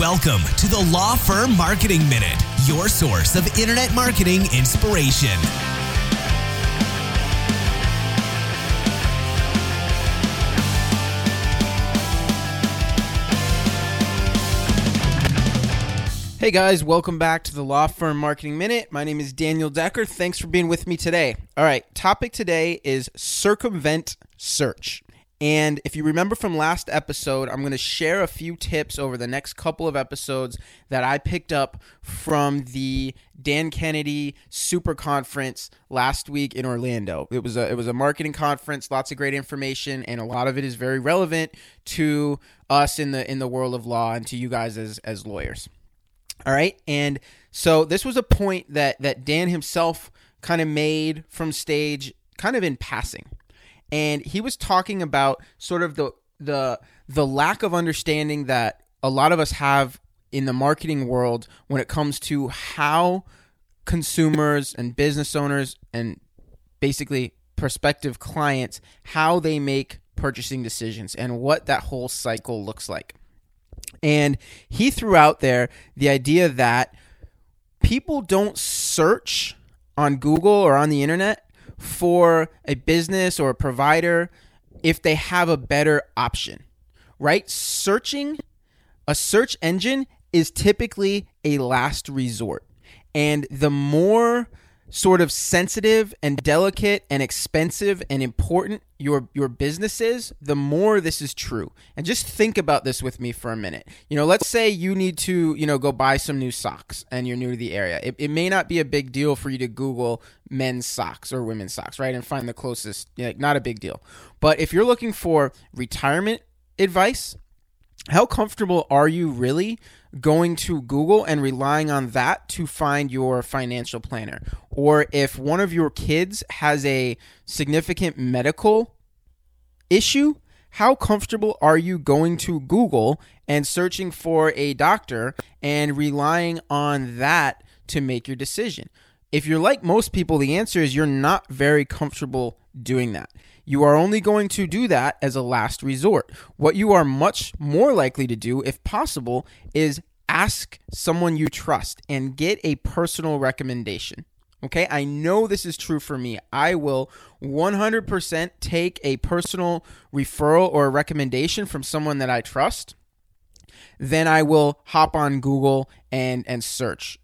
Welcome to the Law Firm Marketing Minute, your source of internet marketing inspiration. Hey guys, welcome back to the Law Firm Marketing Minute. My name is Daniel Decker. Thanks for being with me today. All right, topic today is circumvent search. And if you remember from last episode, I'm going to share a few tips over the next couple of episodes that I picked up from the Dan Kennedy Super Conference last week in Orlando. It was a it was a marketing conference, lots of great information, and a lot of it is very relevant to us in the in the world of law and to you guys as as lawyers. All right, and so this was a point that that Dan himself kind of made from stage, kind of in passing and he was talking about sort of the the the lack of understanding that a lot of us have in the marketing world when it comes to how consumers and business owners and basically prospective clients how they make purchasing decisions and what that whole cycle looks like. And he threw out there the idea that people don't search on Google or on the internet for a business or a provider if they have a better option, right? Searching, a search engine is typically a last resort. And the more sort of sensitive and delicate and expensive and important your your business is, the more this is true. And just think about this with me for a minute. You know, let's say you need to, you know, go buy some new socks and you're new to the area. It, it may not be a big deal for you to Google men's socks or women's socks, right? And find the closest, like not a big deal. But if you're looking for retirement advice, how comfortable are you really going to Google and relying on that to find your financial planner. Or if one of your kids has a significant medical issue, how comfortable are you going to Google and searching for a doctor and relying on that to make your decision? If you're like most people, the answer is you're not very comfortable doing that. You are only going to do that as a last resort. What you are much more likely to do, if possible, is ask someone you trust and get a personal recommendation. Okay, I know this is true for me. I will 100% take a personal referral or a recommendation from someone that I trust. Then I will hop on Google and and search.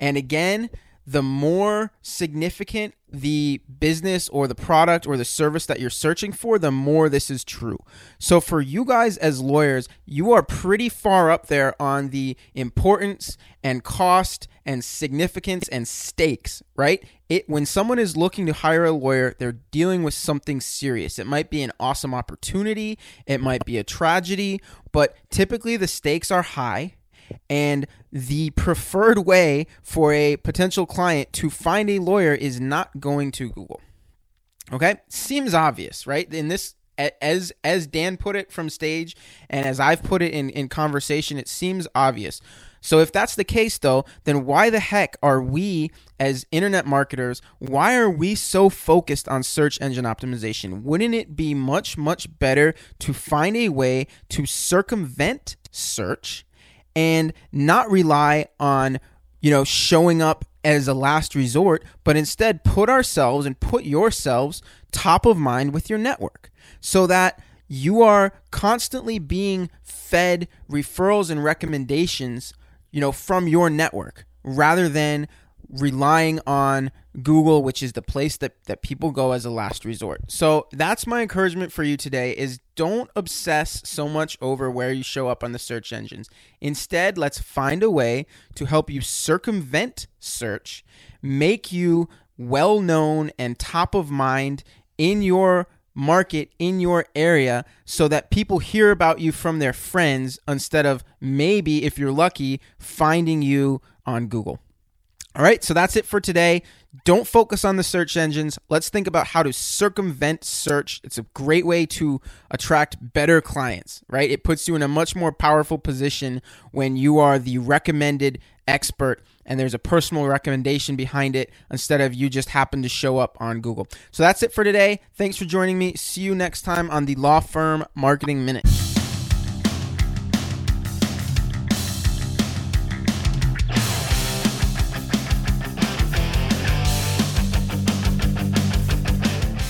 And again, the more significant the business or the product or the service that you're searching for, the more this is true. So, for you guys as lawyers, you are pretty far up there on the importance and cost and significance and stakes, right? It when someone is looking to hire a lawyer, they're dealing with something serious. It might be an awesome opportunity, it might be a tragedy, but typically the stakes are high and the preferred way for a potential client to find a lawyer is not going to Google. Okay? Seems obvious, right? In this as as Dan put it from stage and as I've put it in, in conversation, it seems obvious. So if that's the case though, then why the heck are we as internet marketers, why are we so focused on search engine optimization? Wouldn't it be much much better to find a way to circumvent search and not rely on, you know, showing up as a last resort, but instead put ourselves and put yourselves top of mind with your network so that you are constantly being fed referrals and recommendations, you know, from your network rather than relying on Google, which is the place that, that people go as a last resort. So that's my encouragement for you today is don't obsess so much over where you show up on the search engines. Instead, let's find a way to help you circumvent search, make you well known and top of mind in your market in your area so that people hear about you from their friends instead of maybe if you're lucky finding you on Google. All right, so that's it for today. Don't focus on the search engines. Let's think about how to circumvent search. It's a great way to attract better clients, right? It puts you in a much more powerful position when you are the recommended expert and there's a personal recommendation behind it instead of you just happen to show up on Google. So that's it for today. Thanks for joining me. See you next time on the Law Firm Marketing Minute.